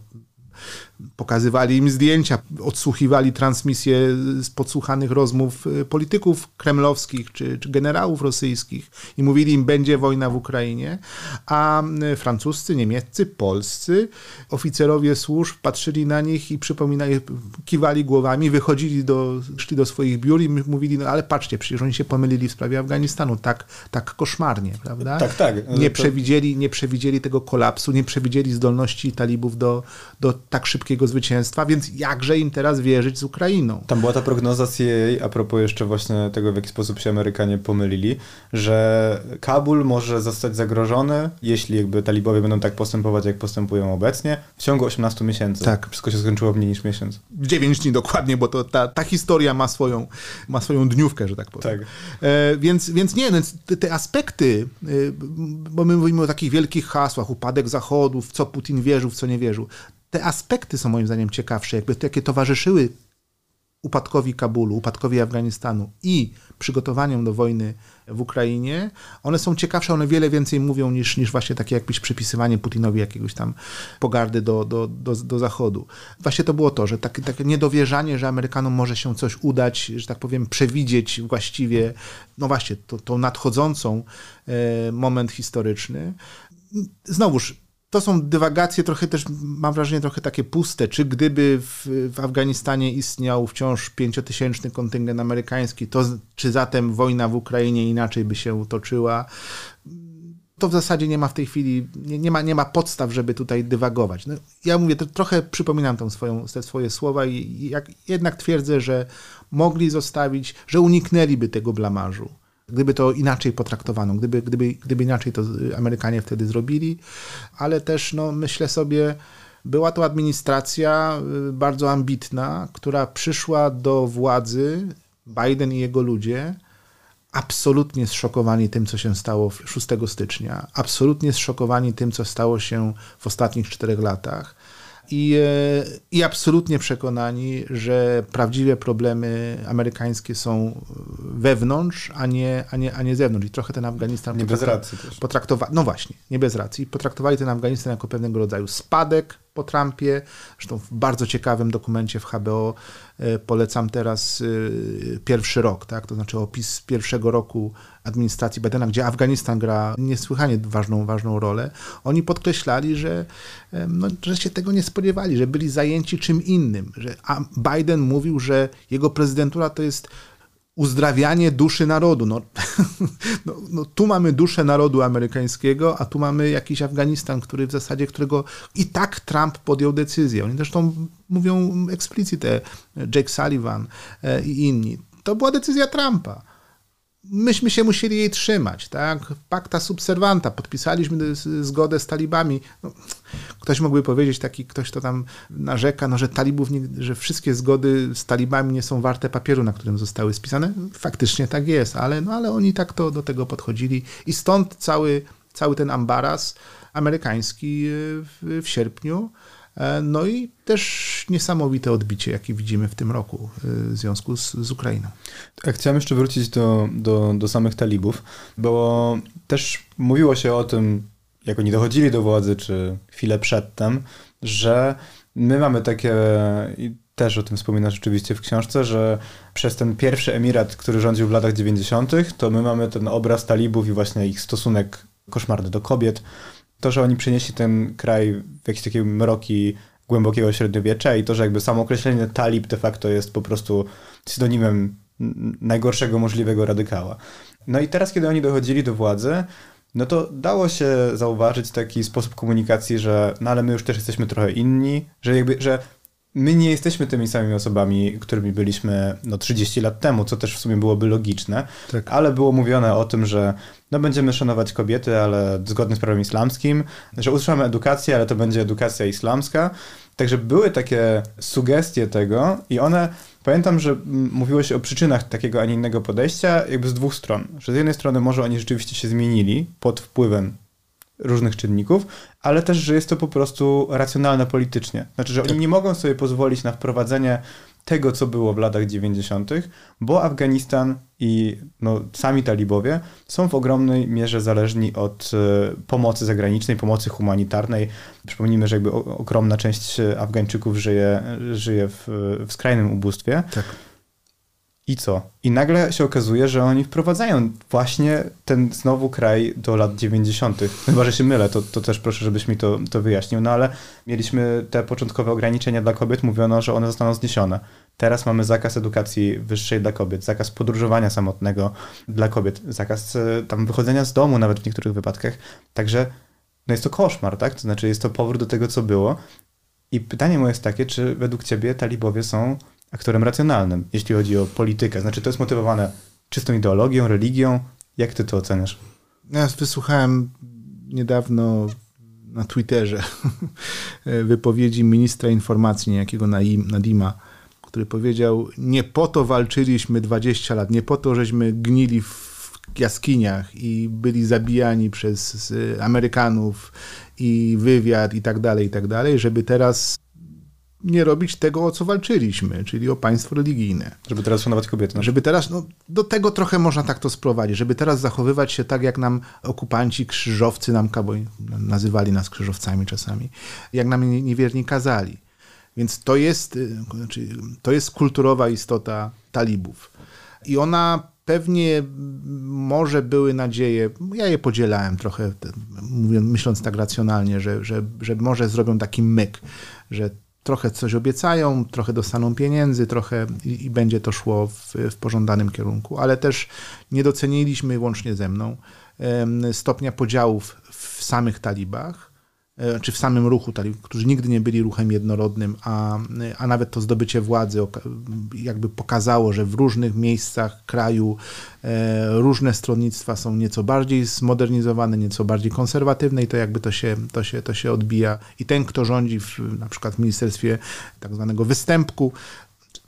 Pokazywali im zdjęcia, odsłuchiwali transmisje z podsłuchanych rozmów y, polityków kremlowskich czy, czy generałów rosyjskich i mówili im, będzie wojna w Ukrainie, a y, francuscy, niemieccy, polscy oficerowie służb patrzyli na nich i przypominali, kiwali głowami, wychodzili do, szli do swoich biur i mówili, no ale patrzcie, przecież oni się pomylili w sprawie Afganistanu, tak, tak koszmarnie, prawda? Tak, tak. Nie, przewidzieli, nie przewidzieli tego kolapsu, nie przewidzieli zdolności talibów do, do tak szybkiego szybkiego zwycięstwa, więc jakże im teraz wierzyć z Ukrainą? Tam była ta prognoza CIA, a propos jeszcze właśnie tego, w jaki sposób się Amerykanie pomylili, że Kabul może zostać zagrożony, jeśli jakby talibowie będą tak postępować, jak postępują obecnie, w ciągu 18 miesięcy. Tak. Wszystko się skończyło mniej niż miesiąc. 9 dni dokładnie, bo to ta, ta historia ma swoją, ma swoją dniówkę, że tak powiem. Tak. E, więc, więc nie, więc te, te aspekty, e, bo my mówimy o takich wielkich hasłach, upadek Zachodu, w co Putin wierzył, w co nie wierzył te aspekty są moim zdaniem ciekawsze, jakby jakie towarzyszyły upadkowi Kabulu, upadkowi Afganistanu i przygotowaniom do wojny w Ukrainie, one są ciekawsze, one wiele więcej mówią niż, niż właśnie takie jakieś przypisywanie Putinowi jakiegoś tam pogardy do, do, do, do Zachodu. Właśnie to było to, że takie, takie niedowierzanie, że Amerykanom może się coś udać, że tak powiem, przewidzieć właściwie, no właśnie, to, tą nadchodzącą e, moment historyczny. Znowuż, to są dywagacje trochę też, mam wrażenie, trochę takie puste. Czy gdyby w, w Afganistanie istniał wciąż pięciotysięczny kontyngent amerykański, to czy zatem wojna w Ukrainie inaczej by się toczyła? To w zasadzie nie ma w tej chwili, nie, nie ma, nie ma podstaw, żeby tutaj dywagować. No, ja mówię, trochę przypominam tą swoją, te swoje słowa i jak, jednak twierdzę, że mogli zostawić, że uniknęliby tego blamarzu gdyby to inaczej potraktowano, gdyby, gdyby, gdyby inaczej to Amerykanie wtedy zrobili, ale też no, myślę sobie, była to administracja y, bardzo ambitna, która przyszła do władzy, Biden i jego ludzie, absolutnie zszokowani tym, co się stało 6 stycznia, absolutnie zszokowani tym, co stało się w ostatnich czterech latach i, e, i absolutnie przekonani, że prawdziwe problemy amerykańskie są wewnątrz, a nie, a nie, a nie zewnątrz. I trochę ten Afganistan nie bez racji też. potraktowa- no właśnie, nie bez racji. Potraktowali ten Afganistan jako pewnego rodzaju spadek po Trumpie. Zresztą w bardzo ciekawym dokumencie w HBO e, polecam teraz e, pierwszy rok, tak? to znaczy opis pierwszego roku administracji Bidena, gdzie Afganistan gra niesłychanie ważną, ważną rolę. Oni podkreślali, że, e, no, że się tego nie spodziewali, że byli zajęci czym innym. Że Biden mówił, że jego prezydentura to jest uzdrawianie duszy narodu. No, no, no, tu mamy duszę narodu amerykańskiego, a tu mamy jakiś Afganistan, który w zasadzie, którego i tak Trump podjął decyzję. Oni zresztą mówią eksplicite, Jake Sullivan e, i inni. To była decyzja Trumpa myśmy się musieli jej trzymać, tak? Pacta subservanta, podpisaliśmy zgodę z talibami. No, ktoś mógłby powiedzieć, taki ktoś, kto tam narzeka, no, że talibów, nie, że wszystkie zgody z talibami nie są warte papieru, na którym zostały spisane. Faktycznie tak jest, ale, no, ale oni tak to do tego podchodzili i stąd cały, cały ten ambaras amerykański w, w sierpniu. E, no i też niesamowite odbicie, jakie widzimy w tym roku e, w związku z, z Ukrainą. chciałem jeszcze wrócić do, do, do samych talibów, bo też mówiło się o tym, jak oni dochodzili do władzy, czy chwilę przedtem, że my mamy takie, i też o tym wspominasz oczywiście w książce, że przez ten pierwszy emirat, który rządził w latach 90., to my mamy ten obraz talibów i właśnie ich stosunek koszmarny do kobiet, to, że oni przenieśli ten kraj w jakieś takie mroki głębokiego średniowiecza i to, że jakby samo określenie talib de facto jest po prostu synonimem najgorszego możliwego radykała. No i teraz, kiedy oni dochodzili do władzy, no to dało się zauważyć taki sposób komunikacji, że no ale my już też jesteśmy trochę inni, że jakby, że my nie jesteśmy tymi samymi osobami, którymi byliśmy no, 30 lat temu, co też w sumie byłoby logiczne, tak. ale było mówione o tym, że no, będziemy szanować kobiety, ale zgodnie z prawem islamskim, że utrzymamy edukację, ale to będzie edukacja islamska. Także były takie sugestie tego i one, pamiętam, że mówiło się o przyczynach takiego, a nie innego podejścia jakby z dwóch stron. Że z jednej strony może oni rzeczywiście się zmienili pod wpływem różnych czynników, ale też, że jest to po prostu racjonalne politycznie. Znaczy, że oni nie mogą sobie pozwolić na wprowadzenie tego, co było w latach 90., bo Afganistan i no, sami talibowie są w ogromnej mierze zależni od y, pomocy zagranicznej, pomocy humanitarnej. Przypomnijmy, że jakby ogromna część Afgańczyków żyje, żyje w, w skrajnym ubóstwie. Tak. I co? I nagle się okazuje, że oni wprowadzają właśnie ten znowu kraj do lat 90. Chyba, że się mylę, to, to też proszę, żebyś mi to, to wyjaśnił. No ale mieliśmy te początkowe ograniczenia dla kobiet, mówiono, że one zostaną zniesione. Teraz mamy zakaz edukacji wyższej dla kobiet, zakaz podróżowania samotnego dla kobiet, zakaz e, tam wychodzenia z domu nawet w niektórych wypadkach. Także no jest to koszmar, tak? To znaczy jest to powrót do tego, co było. I pytanie moje jest takie, czy według ciebie talibowie są aktorem racjonalnym, jeśli chodzi o politykę. Znaczy, to jest motywowane czystą ideologią, religią. Jak ty to oceniasz? Ja wysłuchałem niedawno na Twitterze wypowiedzi ministra informacji niejakiego Nadima, który powiedział, nie po to walczyliśmy 20 lat, nie po to, żeśmy gnili w jaskiniach i byli zabijani przez Amerykanów i wywiad i tak dalej, i tak dalej, żeby teraz nie robić tego, o co walczyliśmy, czyli o państwo religijne. Żeby teraz szanować kobiety. Żeby teraz, no, do tego trochę można tak to sprowadzić, żeby teraz zachowywać się tak, jak nam okupanci, krzyżowcy nam, bo nazywali nas krzyżowcami czasami, jak nam niewierni kazali. Więc to jest, y, znaczy, to jest kulturowa istota talibów. I ona pewnie może były nadzieje, ja je podzielałem trochę, mówiąc, myśląc tak racjonalnie, że, że, że może zrobią taki myk, że trochę coś obiecają, trochę dostaną pieniędzy, trochę i, i będzie to szło w, w, pożądanym kierunku, ale też nie doceniliśmy, łącznie ze mną, stopnia podziałów w samych talibach. E, czy w samym ruchu, którzy nigdy nie byli ruchem jednorodnym, a, a nawet to zdobycie władzy jakby pokazało, że w różnych miejscach kraju e, różne stronnictwa są nieco bardziej zmodernizowane, nieco bardziej konserwatywne i to jakby to się, to się, to się odbija. I ten, kto rządzi w, na przykład w Ministerstwie tak zwanego występku,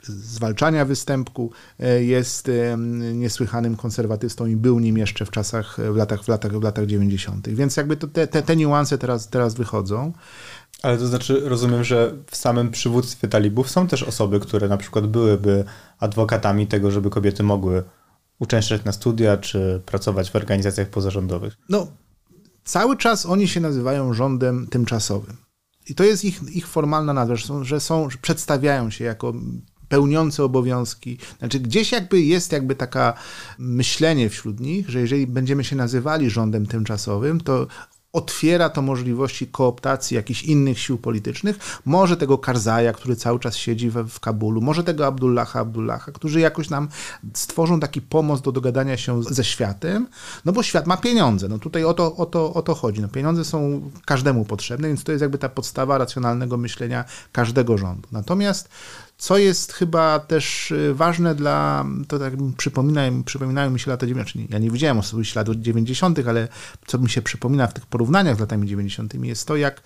zwalczania występku, e, jest e, niesłychanym konserwatystą i był nim jeszcze w czasach, w latach, w latach, w latach 90. Więc jakby to te, te, te niuanse teraz, teraz wychodzą. Ale to znaczy, rozumiem, że w samym przywództwie talibów są też osoby, które na przykład byłyby adwokatami tego, żeby kobiety mogły uczęszczać na studia czy pracować w organizacjach pozarządowych. No, cały czas oni się nazywają rządem tymczasowym. I to jest ich, ich formalna nazwa, że są, że są, że przedstawiają się jako pełniące obowiązki. Znaczy gdzieś jakby jest jakby taka myślenie wśród nich, że jeżeli będziemy się nazywali rządem tymczasowym, to otwiera to możliwości kooptacji jakichś innych sił politycznych, może tego Karzaja, który cały czas siedzi w, w Kabulu, może tego Abdullaha Abdullaha, którzy jakoś nam stworzą taki pomost do dogadania się ze światem, no bo świat ma pieniądze, no tutaj o to, o to, o to chodzi, no pieniądze są każdemu potrzebne, więc to jest jakby ta podstawa racjonalnego myślenia każdego rządu. Natomiast co jest chyba też y, ważne dla, to tak przypominają, przypominają mi się lata 90. Ja nie widziałem osobiście lat 90., ale co mi się przypomina w tych porównaniach z latami 90. jest to, jak,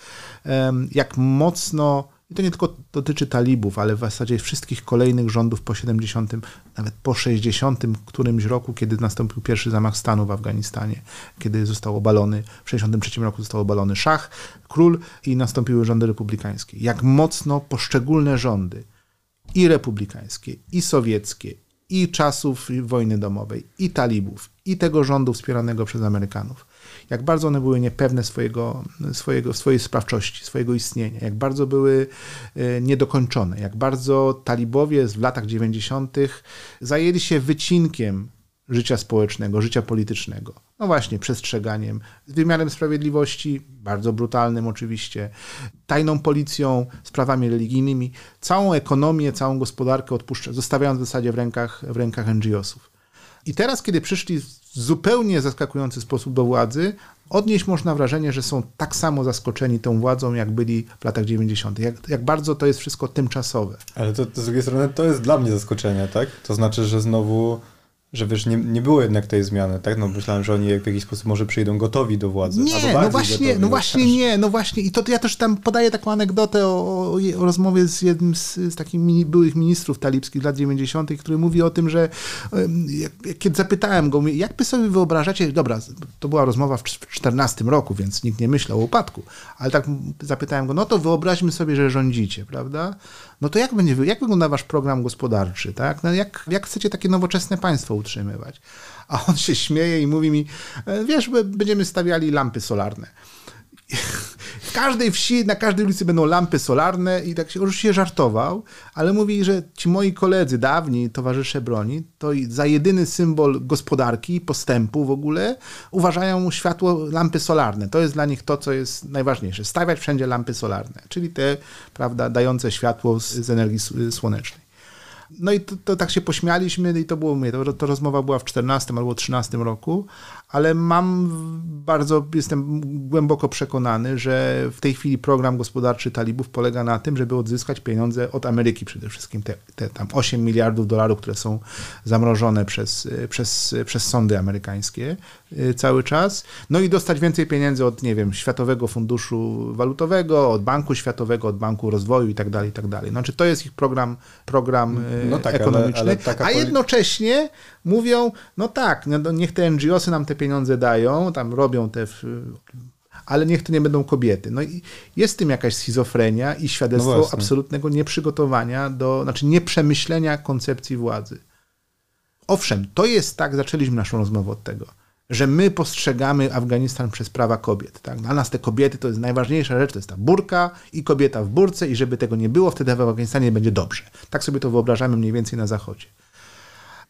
jak mocno i to nie tylko dotyczy talibów, ale w zasadzie wszystkich kolejnych rządów po 70., nawet po 60 którymś roku, kiedy nastąpił pierwszy zamach stanu w Afganistanie, kiedy został obalony, w 63 roku został obalony szach, król i nastąpiły rządy republikańskie. Jak mocno poszczególne rządy i republikańskie, i sowieckie, i czasów wojny domowej, i talibów, i tego rządu wspieranego przez Amerykanów. Jak bardzo one były niepewne swojego, swojego, swojej sprawczości, swojego istnienia, jak bardzo były e, niedokończone, jak bardzo talibowie w latach 90. zajęli się wycinkiem życia społecznego, życia politycznego. No właśnie, przestrzeganiem, wymiarem sprawiedliwości, bardzo brutalnym oczywiście, tajną policją, sprawami religijnymi, całą ekonomię, całą gospodarkę odpuszcza, zostawiając w zasadzie w rękach, w rękach NGO-sów. I teraz, kiedy przyszli w zupełnie zaskakujący sposób do władzy, odnieść można wrażenie, że są tak samo zaskoczeni tą władzą, jak byli w latach 90. Jak, jak bardzo to jest wszystko tymczasowe. Ale to, to z drugiej strony to jest dla mnie zaskoczenie, tak? To znaczy, że znowu że wiesz, nie, nie było jednak tej zmiany, tak? No myślałem, że oni w jakiś sposób może przyjdą gotowi do władzy. Nie, no właśnie, gotowi, no właśnie nie, no właśnie. I to ja też tam podaję taką anegdotę o, o, o rozmowie z jednym z, z takich mini, byłych ministrów talibskich lat 90., który mówi o tym, że jak, kiedy zapytałem go, jak by sobie wyobrażacie, dobra, to była rozmowa w 14 roku, więc nikt nie myślał o upadku, ale tak zapytałem go, no to wyobraźmy sobie, że rządzicie, prawda? No to jak będzie, jak wygląda wasz program gospodarczy, tak? No jak, jak chcecie takie nowoczesne państwo utrzymywać. A on się śmieje i mówi mi, e, wiesz, będziemy stawiali lampy solarne. W każdej wsi, na każdej ulicy będą lampy solarne i tak się oczywiście żartował, ale mówi, że ci moi koledzy, dawni towarzysze broni, to za jedyny symbol gospodarki, postępu w ogóle uważają światło lampy solarne. To jest dla nich to, co jest najważniejsze. Stawiać wszędzie lampy solarne, czyli te, prawda, dające światło z, z energii słonecznej. No i to, to, tak się pośmialiśmy i to było, mówię, to, to rozmowa była w 14 albo 13 roku, ale mam bardzo, jestem głęboko przekonany, że w tej chwili program gospodarczy talibów polega na tym, żeby odzyskać pieniądze od Ameryki przede wszystkim, te, te tam 8 miliardów dolarów, które są zamrożone przez, przez, przez sądy amerykańskie cały czas, no i dostać więcej pieniędzy od, nie wiem, Światowego Funduszu Walutowego, od Banku Światowego, od Banku Rozwoju i tak dalej, i tak dalej. Znaczy to jest ich program, program y, no tak, ekonomiczny, ale, ale a jednocześnie mówią, no tak, no niech te NGOsy nam te pieniądze dają, tam robią te ale niech to nie będą kobiety. No i jest w tym jakaś schizofrenia i świadectwo no absolutnego nieprzygotowania do, znaczy nieprzemyślenia koncepcji władzy. Owszem, to jest tak, zaczęliśmy naszą rozmowę od tego, że my postrzegamy Afganistan przez prawa kobiet. Tak? Dla nas te kobiety to jest najważniejsza rzecz, to jest ta burka i kobieta w burce i żeby tego nie było, wtedy w Afganistanie będzie dobrze. Tak sobie to wyobrażamy mniej więcej na zachodzie.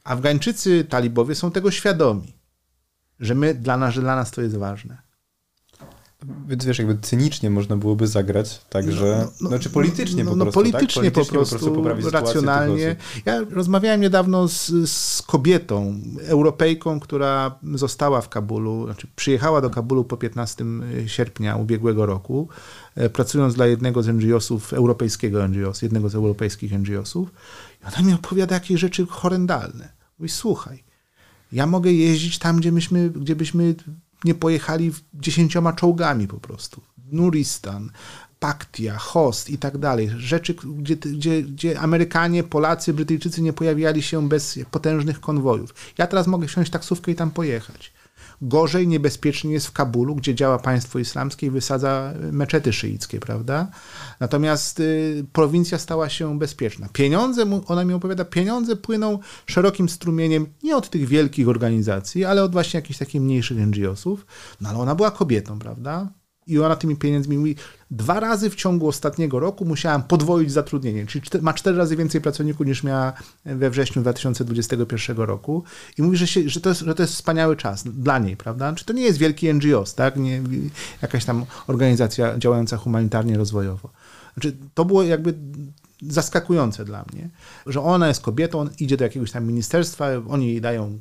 Afgańczycy, talibowie są tego świadomi, że my, dla nas, że dla nas to jest ważne. Więc wiesz, jakby cynicznie można byłoby zagrać, także, no, no, znaczy politycznie no, po no, prostu, politycznie, tak? politycznie po prostu, po prostu racjonalnie. Ja rozmawiałem niedawno z, z kobietą, Europejką, która została w Kabulu, znaczy przyjechała do Kabulu po 15 sierpnia ubiegłego roku, e, pracując dla jednego z NGO-sów, europejskiego NGO, jednego z europejskich NGO-sów. I ona mi opowiada jakieś rzeczy horrendalne. Mówi, słuchaj, ja mogę jeździć tam, gdzie, myśmy, gdzie byśmy nie pojechali dziesięcioma czołgami po prostu. Nuristan, Paktia, Host i tak dalej. Rzeczy, gdzie, gdzie, gdzie Amerykanie, Polacy, Brytyjczycy nie pojawiali się bez potężnych konwojów. Ja teraz mogę wsiąść taksówkę i tam pojechać. Gorzej, niebezpiecznie jest w Kabulu, gdzie działa państwo islamskie i wysadza meczety szyickie, prawda? Natomiast y, prowincja stała się bezpieczna. Pieniądze, ona mi opowiada, pieniądze płyną szerokim strumieniem nie od tych wielkich organizacji, ale od właśnie jakichś takich mniejszych NGO-sów. No ale ona była kobietą, prawda? I ona tymi pieniędzmi mówi, dwa razy w ciągu ostatniego roku musiałam podwoić zatrudnienie, czyli ma cztery razy więcej pracowników niż miała we wrześniu 2021 roku i mówi, że, się, że, to, jest, że to jest wspaniały czas dla niej, prawda? Czy to nie jest wielki NGOs, tak? Nie, jakaś tam organizacja działająca humanitarnie, rozwojowo. Znaczy, to było jakby zaskakujące dla mnie, że ona jest kobietą, idzie do jakiegoś tam ministerstwa, oni jej dają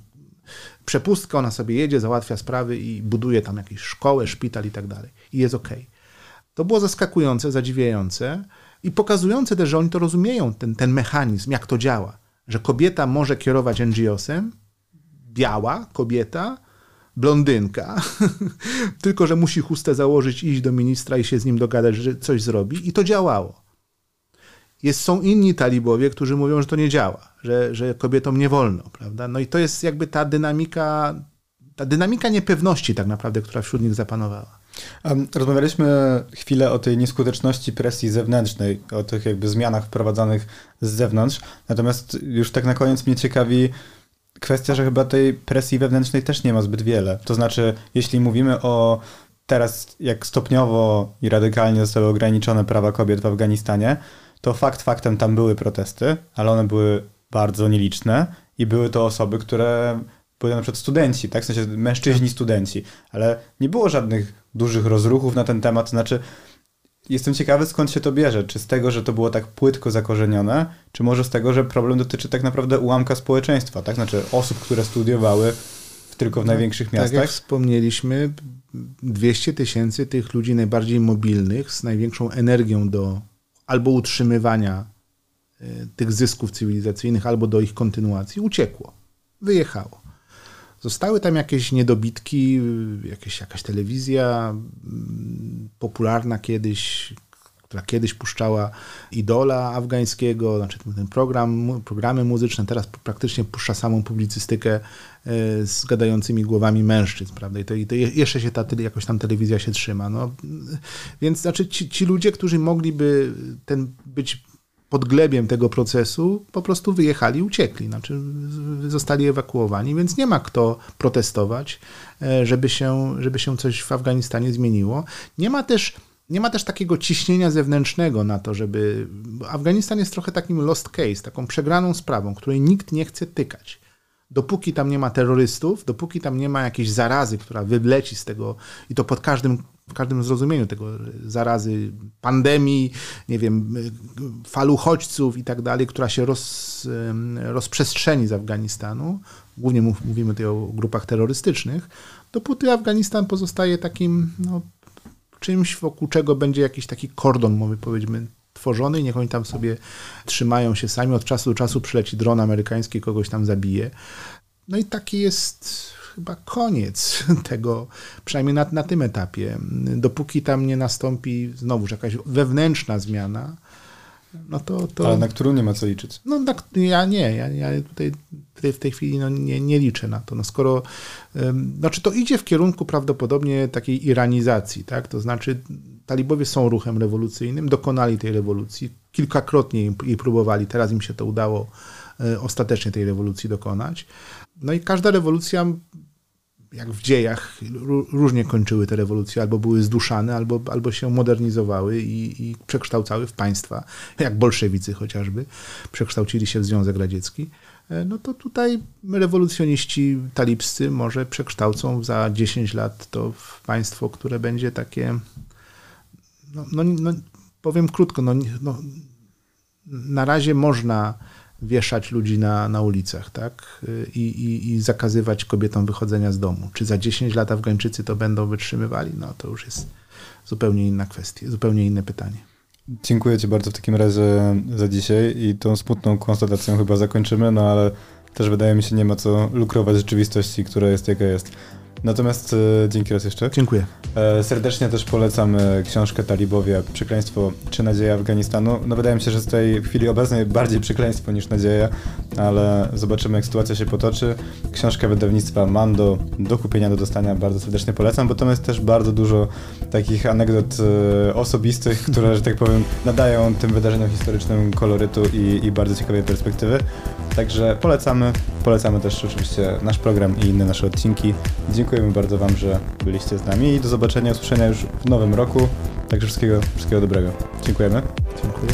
przepustkę, ona sobie jedzie, załatwia sprawy i buduje tam jakieś szkołę, szpital i tak dalej. I jest ok. To było zaskakujące, zadziwiające i pokazujące też, że oni to rozumieją, ten, ten mechanizm, jak to działa. Że kobieta może kierować NGO-sem, biała kobieta, blondynka, tylko że musi chustę założyć, iść do ministra i się z nim dogadać, że coś zrobi. I to działało. Jest, są inni talibowie, którzy mówią, że to nie działa, że, że kobietom nie wolno, prawda? No i to jest jakby ta dynamika, ta dynamika niepewności tak naprawdę, która wśród nich zapanowała. Rozmawialiśmy chwilę o tej nieskuteczności presji zewnętrznej, o tych jakby zmianach wprowadzanych z zewnątrz. Natomiast już tak na koniec mnie ciekawi kwestia, że chyba tej presji wewnętrznej też nie ma zbyt wiele. To znaczy, jeśli mówimy o teraz, jak stopniowo i radykalnie zostały ograniczone prawa kobiet w Afganistanie, to fakt faktem tam były protesty, ale one były bardzo nieliczne i były to osoby, które były na przykład studenci, tak? W sensie mężczyźni tak. studenci, ale nie było żadnych dużych rozruchów na ten temat, znaczy jestem ciekawy skąd się to bierze, czy z tego, że to było tak płytko zakorzenione, czy może z tego, że problem dotyczy tak naprawdę ułamka społeczeństwa, tak? Znaczy osób, które studiowały w, tylko w tak, największych miastach. Tak jak wspomnieliśmy, 200 tysięcy tych ludzi najbardziej mobilnych, z największą energią do albo utrzymywania e, tych zysków cywilizacyjnych, albo do ich kontynuacji, uciekło, wyjechało. Zostały tam jakieś niedobitki, jakieś, jakaś telewizja mm, popularna kiedyś, która kiedyś puszczała idola afgańskiego, znaczy ten program, programy muzyczne, teraz praktycznie puszcza samą publicystykę e, z gadającymi głowami mężczyzn, prawda? I to, i to jeszcze się ta, jakoś tam telewizja się trzyma. No, więc znaczy ci, ci ludzie, którzy mogliby ten być podglebiem tego procesu po prostu wyjechali, uciekli, znaczy zostali ewakuowani, więc nie ma kto protestować, e, żeby się, żeby się coś w Afganistanie zmieniło. Nie ma też nie ma też takiego ciśnienia zewnętrznego na to, żeby. Afganistan jest trochę takim lost case, taką przegraną sprawą, której nikt nie chce tykać. Dopóki tam nie ma terrorystów, dopóki tam nie ma jakiejś zarazy, która wyleci z tego, i to pod każdym w każdym zrozumieniu tego zarazy, pandemii, nie wiem, fal uchodźców i tak dalej, która się roz, rozprzestrzeni z Afganistanu, głównie mówimy tutaj o grupach terrorystycznych, dopóty Afganistan pozostaje takim no, czymś, wokół czego będzie jakiś taki kordon, powiedzmy, tworzony i niech oni tam sobie trzymają się sami. Od czasu do czasu przyleci dron amerykański, kogoś tam zabije. No i taki jest chyba koniec tego, przynajmniej na, na tym etapie. Dopóki tam nie nastąpi znowuż jakaś wewnętrzna zmiana, no to, to... Ale na którą nie ma co liczyć. No na, ja nie, ja, ja tutaj, tutaj w tej chwili no, nie, nie liczę na to. No skoro, znaczy to idzie w kierunku prawdopodobnie takiej iranizacji, tak? To znaczy talibowie są ruchem rewolucyjnym, dokonali tej rewolucji, kilkakrotnie jej próbowali, teraz im się to udało e, ostatecznie tej rewolucji dokonać. No i każda rewolucja jak w dziejach, różnie kończyły te rewolucje, albo były zduszane, albo, albo się modernizowały i, i przekształcały w państwa, jak bolszewicy chociażby, przekształcili się w Związek Radziecki. e, no to tutaj rewolucjoniści talibscy może przekształcą za 10 lat to w państwo, które będzie takie, no, no, no powiem krótko, no, no, na razie można wieszać ludzi na, na ulicach, tak? I, i, I zakazywać kobietom wychodzenia z domu. Czy za 10 lat Afgańczycy to będą wytrzymywali? No to już jest zupełnie inna kwestia, zupełnie inne pytanie. Dziękuję Ci bardzo w takim razie za dzisiaj i tą smutną konstatacją chyba zakończymy, no ale też wydaje mi się nie ma co lukrować rzeczywistości, która jest jaka jest. Natomiast e, dzięki raz jeszcze. Dziękuję. E, serdecznie też polecam e, książkę Talibowie Przekleństwo czy Nadzieja Afganistanu. No wydaje mi się, że w tej chwili obecnej bardziej przekleństwo niż nadzieja, ale zobaczymy jak sytuacja się potoczy. Książka wydawnictwa Mando do kupienia, do dostania bardzo serdecznie polecam, bo tam jest też bardzo dużo takich anegdot osobistych, które, że tak powiem, nadają tym wydarzeniom historycznym kolorytu i, i bardzo ciekawej perspektywy. Także polecamy. Polecamy też oczywiście nasz program i inne nasze odcinki. Dziękujemy bardzo Wam, że byliście z nami i do zobaczenia, usłyszenia już w nowym roku. Także wszystkiego, wszystkiego dobrego. Dziękujemy. Dziękuję.